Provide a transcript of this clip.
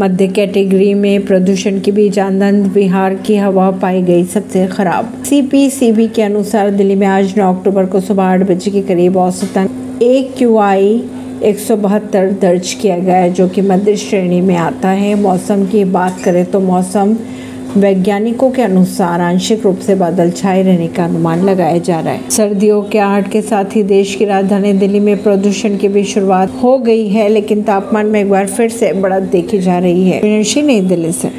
मध्य category में प्रदूषण के बीच आनंद बिहार की हवा पाई गई सबसे खराब। सीपीसीबी के अनुसार दिल्ली में आज नौ अक्टूबर को सुबह आठ बजे के करीब औसतन एक क्यू आई एक सौ बहत्तर दर्ज किया गया है, जो कि मध्य श्रेणी में आता है। मौसम की बात करें तो मौसम वैज्ञानिकों के अनुसार आंशिक रूप से बादल छाए रहने का अनुमान लगाया जा रहा है। सर्दियों के आहट के साथ ही देश की राजधानी दिल्ली में प्रदूषण की भी शुरुआत हो गई है, लेकिन तापमान में एक बार फिर से बढ़त देखी जा रही है। नई दिल्ली से।